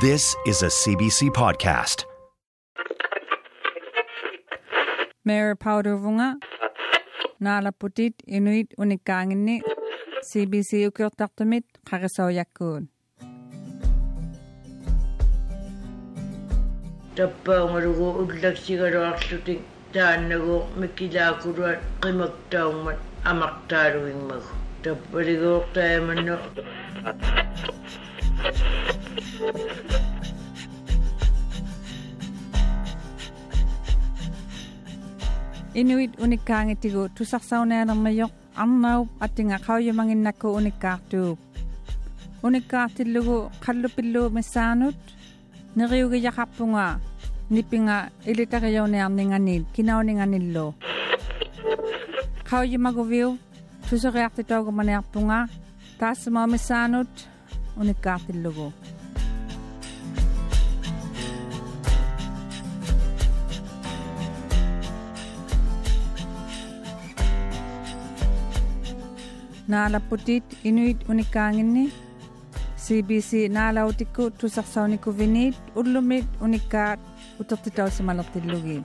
This is a CBC podcast. Mayor Paudovunga, Nala Putit, Inuit Unikangini, CBC Ukirtaktamit, Karasaw Yakun. tappaangalugu ullaksigaluarlutik taannagu mikkilaakuruat qimaktaummat amaqtaaluingmagu tappaliguuqtaamannu Inuit unikangit tigo tusaksaw na ng mayok annaw at tinga kawyo mangin nako unikaktup. Unikaktilugo kalupilo misanot nariugi yakapunga nipinga ilitakayaw na ang ninganil kinaw ninganil lo. Kawyo maguviw tusakyak titaw gumanayakpunga tas mamisanot unikaktilugo. Unikaktilugo. Naalaputit inuit unikaanginni CBC naalautikku tusarsaunikkuviniit ullumit unikkaat utertitausimalertillugi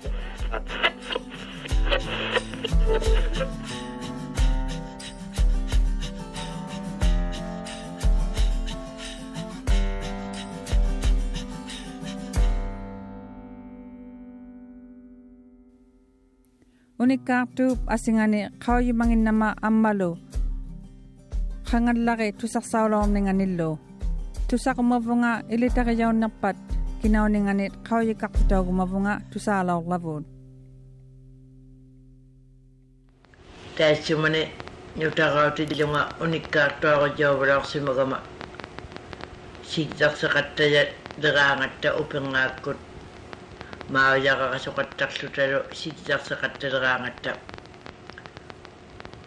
unikkaartuup asingani qauyumanginnama ammalu хангаллари тусарсаулоорнинганиллу тусақумавунга илитариаунерпат кинаунинганит қаойиққартутоогумавунга тусаалаорлавуут таачумане нутагаутилунга униккаартуаруйоволорсимагама сиджарсеқаттая дераангатта упингааккут маажарарасоқаттарлуталу сиджарсеқаттадераангатта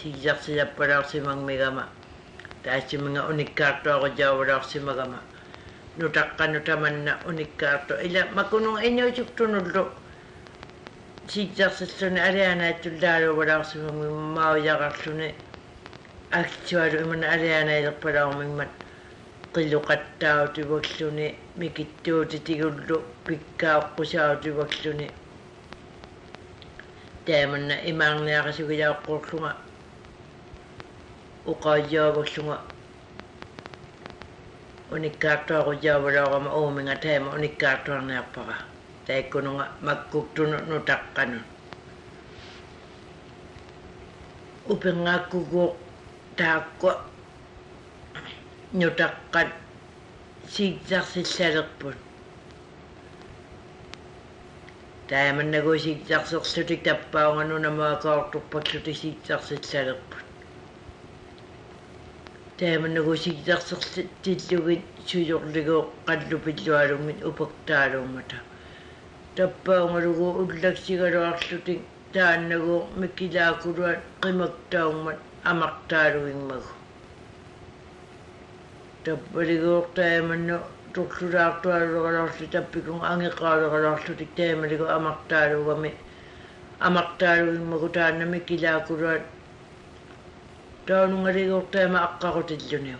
Tijak siya parang si mang megama. Taas si mga unikarto ako jawaraw si magama. Nutakka nutaman na unikarto. Ila makunong inyo isip tunulok. Tijak sa suni ariana itularo waraw si mga mawayakar suni. Aktuaro iman ariana itak parang mingman. na mikittuutitigullu pikkaaqqusaautivaksuni taimanna imaarniaqasugilaaqqullunga uqaajjaavaklunga unikkaartuaqujjaavalaorama uuminga taama unikkaartuarniarpaqa taikkununga makkuktunu nutaqqanun upingaakkuguuq taakwa nutaqqat siigsarsillaleqput taamannagu siigsarsерсутик таппаунганунамаакаортуппаклути siigsarsillaleqput taamannagu тааманагусигтарсерлиллугит сулерлигоо қаллупиллуалунгит упактаалуумата таппаунгалугу уллаксигалуарлутик тааннагуу миккилаакулуат қимактаумат амартаалуиммагу таппалигоор тааманну торлулаартуалугаларлу таппикун ангеқаалугаларлутик таамалигу амартаалуугами амартаалуиммагу тааннами килаакулуат таалунгалигууртаама аққарутиллуниу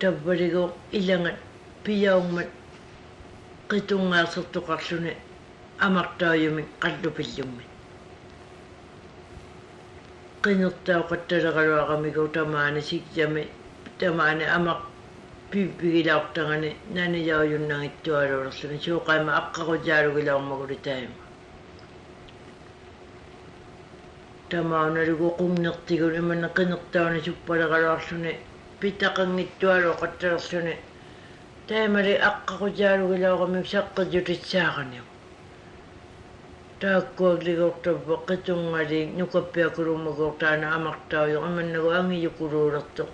таввалигуу илангат пияуммат қитунгаасертоқарлуни амартааюми қаллупиллумми қинертаоқатталералуарамигуу тамаани сикьями тамаани амақ пиппигилаортагани нанияуюннагиттуалуулерлуни сиуқаама аққарутаалугилаормагулитаама тамааналугу qumnertigul имана qinertauna suppalaqaluarluni pitaqanngittualu qattalerluni таамали аққақутаалугилаоқами саққитутсаақани тааккуаглигортаппо қитунгалли нукаппиакулумагуортаана амартаажо иманнагу ангилукулуулерто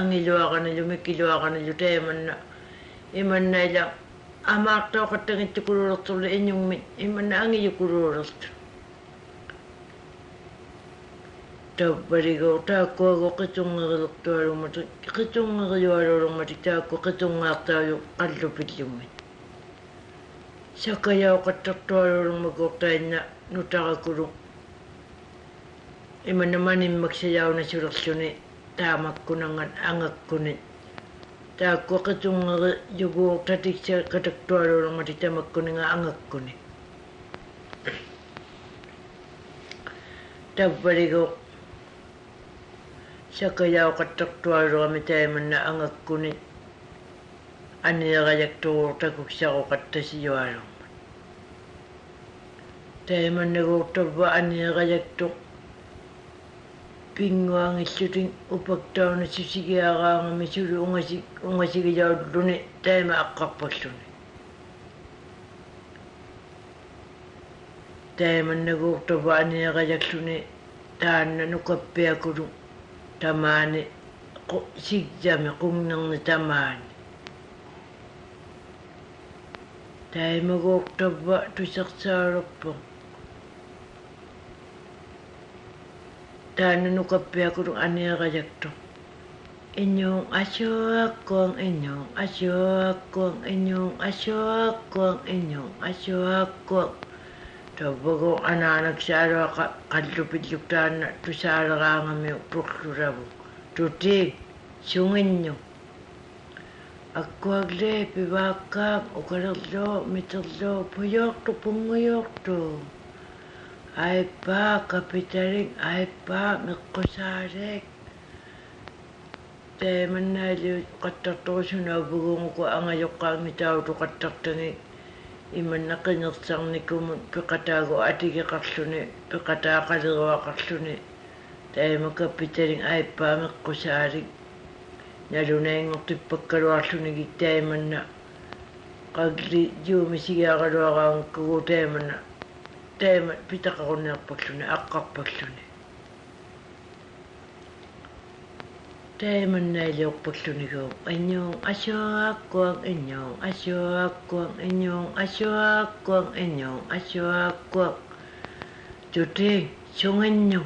ангилуақаналуми килуақаналу тааманна иманнаила амаартаоқаттагиттукулуулертулли иннугми иманна ангилукулуулерту tauppariga taakkuago qicunngerilertuaruumatu qicunngeriuaruurumati taakku qicungaartaayu qallupillumit сакаяоқаттартуалуулмакууртаинна нутаракулу иманаманиммаксаяуна сулерлүни таамаккунанган ангаккуни тааккуақитунгери югууртатикса катактуалуулермати тамаккунинга ангаккуни таввалигоо taimanna angakkunit aniaqajaktuguurtakuksaqoqattasiualummat taimannaguurtarpa aniaqajaktuq pinguangillutin upaktauna susigiaqaangami sulu ungasik ungasigijaulluni taima aqqarpalluni taimannaguurtarpa aniaqajalluni taanna nukappiakulu tamaani sigjami Tabago anak saro kalupit yuktan tu saro kangami proklurabu. Tutig, sungin nyo. Ako agle, pibakak, ukaraglo, mitaglo, puyok to, pumuyok to. Ay pa, kapitaring, ay pa, mikusarek. Tayo man na liyo, katatosun. иманнақингертарникумут пеқатаагу атигеқарлуни пеқатаақалеруақарлуни таима капиталин аиппаамеққусаалик налунаингортиппаккалуарлуни гиттаиманна qalli juumisigiaqaluaraangkugu taimana taima pitaqaruniarpalluni aqqarpalluni таиманнаалиорпуллунигуу аннуун асуааккуан аннуун асуааккуан аннуун асуааккуан аннуун асуааккуан тутин сунганну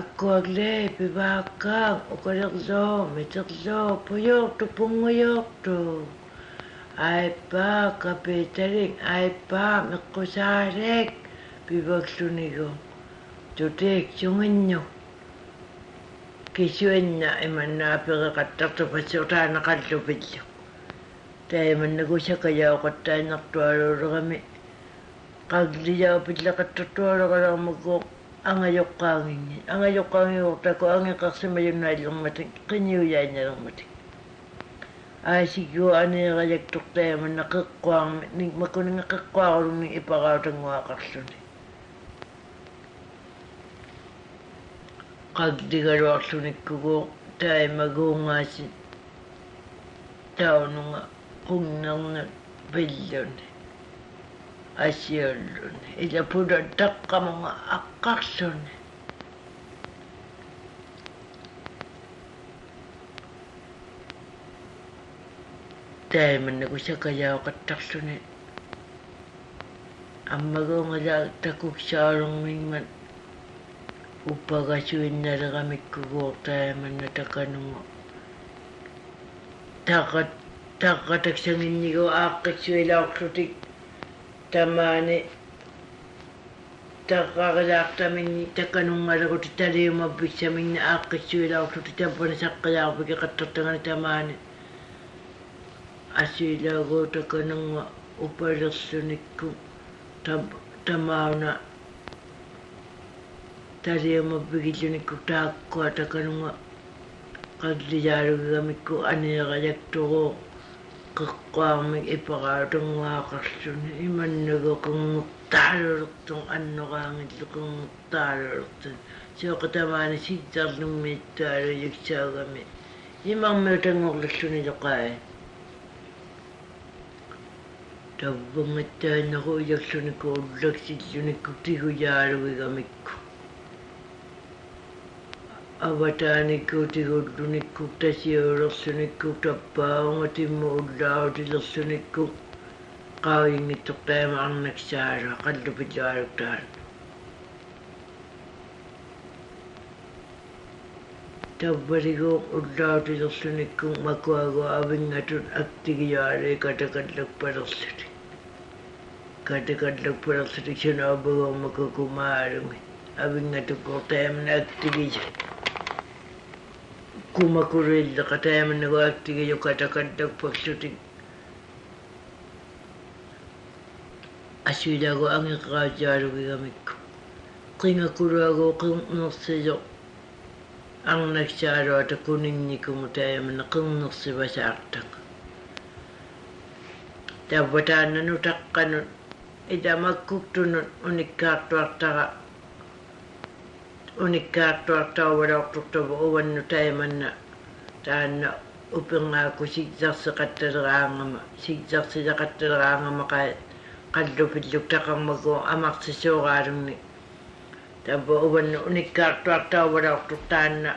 аккуарле пивааккаан укалерлоо митерлоо пуйоорту пунгуйоорту айппаа капиталин айппаа меккусаалеек пиверлунигуу тутик сунганну kisuinna imannaapiqiqattartupas utaanaqallupillu taimannagusakajauqattaanertualuulerami qagliyaupillaqattartualerulermukku angajuqqaanginni angajuqqaangiqurtakku angiqersimajunnaallermatik qiniujaanñalermatik aasikkuu aniiqajaktortaimanna qiqquarmi makkuningeqiqquaqulunni ipaqautanguaqarluni ipaqautanguaqarluni qagdigaluarlunikkugu taimaguungaasi taununga qunnerna pilluni asiulluni ila puda taqqamunga aqqarluni taimannaku sakajauqattarluni аммагунгала такуксаалэрмингмат ഉപ്പകശുവിന്നലകമിക്കു കോട്ടയമെന്ന തക്കനുമോ തക തക്കതക്ഷമിന്നിയോ ആക്കശുവിലാക്ഷി തമാന് തക്കാകലാക്തമിന്നി തക്കനുങ്ങളെ കുട്ടി തലയും അഭിക്ഷമിന്ന് ആക്കശുവിലാക്ഷി തപ്പണ ചക്കലാപിക്ക കത്തങ്ങനെ തമാന് അശുവിലാകോ തക്കനുങ്ങ ഉപ്പഴസ്സുനിക്കും തമാവണ талиумаппигиллуникку тааккуа таканунга qallijaalugigamikku aniiqajaktugu qiqqaarmik ipaqaatuнгуаақарлуни иманнагу qinngurtaalulertung annoqaangillu qinngurtaalulertun сиоқатамаани ситтарлуммииттаалу юксаагами имармиу тангорллуни лоқаа таввангаттааннеру уярлунику уллаксиллуникку тигуяалугигамикку Avataniku Tihoduniku Tasiorosuniku Tapaumatimu Daudilosuniku Kawingi Tukam Annaksara Kadlupajaraktan. Tabbarigo Uddaudilosuniku Makuago Avingatun Aktigiyare Katakadlakparasati. Katakadlakparasati Shinabago Makukumarumi. Avingatun Kotam Aktigiyare. kuma kureel daqataa mana waqtiga iyo katakaddag pagsutig asidago angi qaajaarugigamik qinga kuraago qin nuqsido ang nagsaaro ata kuninnikumutaya mana qin nuqsiba saaqtaq tabbataananu taqqanun idamakkugtunun unikkaartuartaqa қаллупиллук тақармагу амарсисуораалунни Tabo uban unikka tuarta wada tutana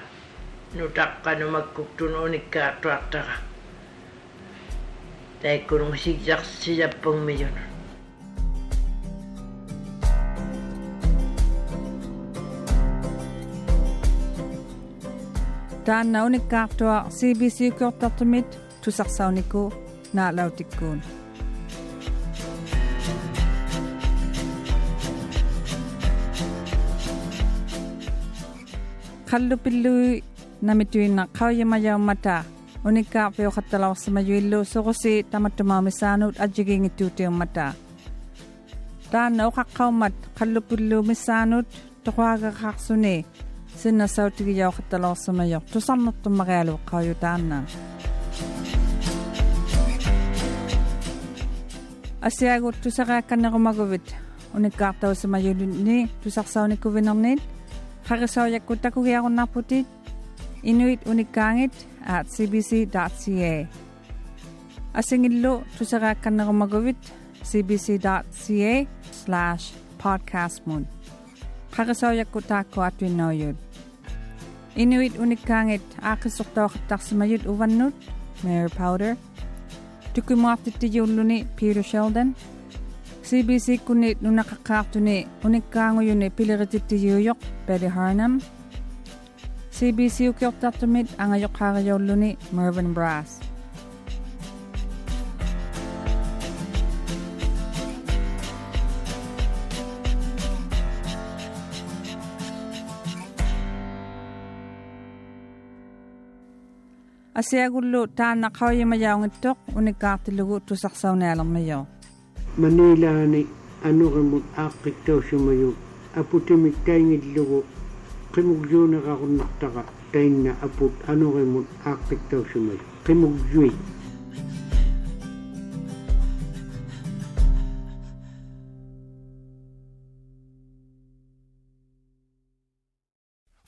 nutakka numakuk tun unikka tuarta. Tai kurung sijak sijak taan naunik kaartua CBC kortartumit tusarsauniku naalautikkuun qallupillui namituinnaqqaujamajaummata unikkaarpiuqattalarsimajuillu suqusi tamattumaumisaanut atjigiingittuutiummata taan nauqaqqaummat qallupilluumissaanut toquagaqaqsuni синнасаутигиаорталаерсумайор тусарнертуммариалу эққарьютаанаа асиагут тусараакканерумагувит униккаартаусумаюлунни тусарсауниккувинерниит харисауяккутакугиаруннарпутит inuit unikkaangit at cbc.ca asingillu tusaraakkannerumaguvit cbc.ca slash podcastmun Harisaujakkuttaakku atuinnoyut. Inuit Unikkaangit aaqisortoaqattarsimayut uvannut Mary Powder. Tukimuartittiyulluni Peter Sheldon. CBC kunit nunaqaqqaartuni unikkaanguyuni piliritittiyuuyoq Betty Harnham. CBC ukiortartumit angayoqqaariyolluni Mervyn Brass. асиагуллу тааннақарьямаяунгиттоқ уникаартилугу тусарсаунаалермайо манилаани ануримут ааққиттаусумаю апутимик таингиллугу қимуглуунеқаруннартара таинна апут ануримут ааққиттаусумаю қимуглуи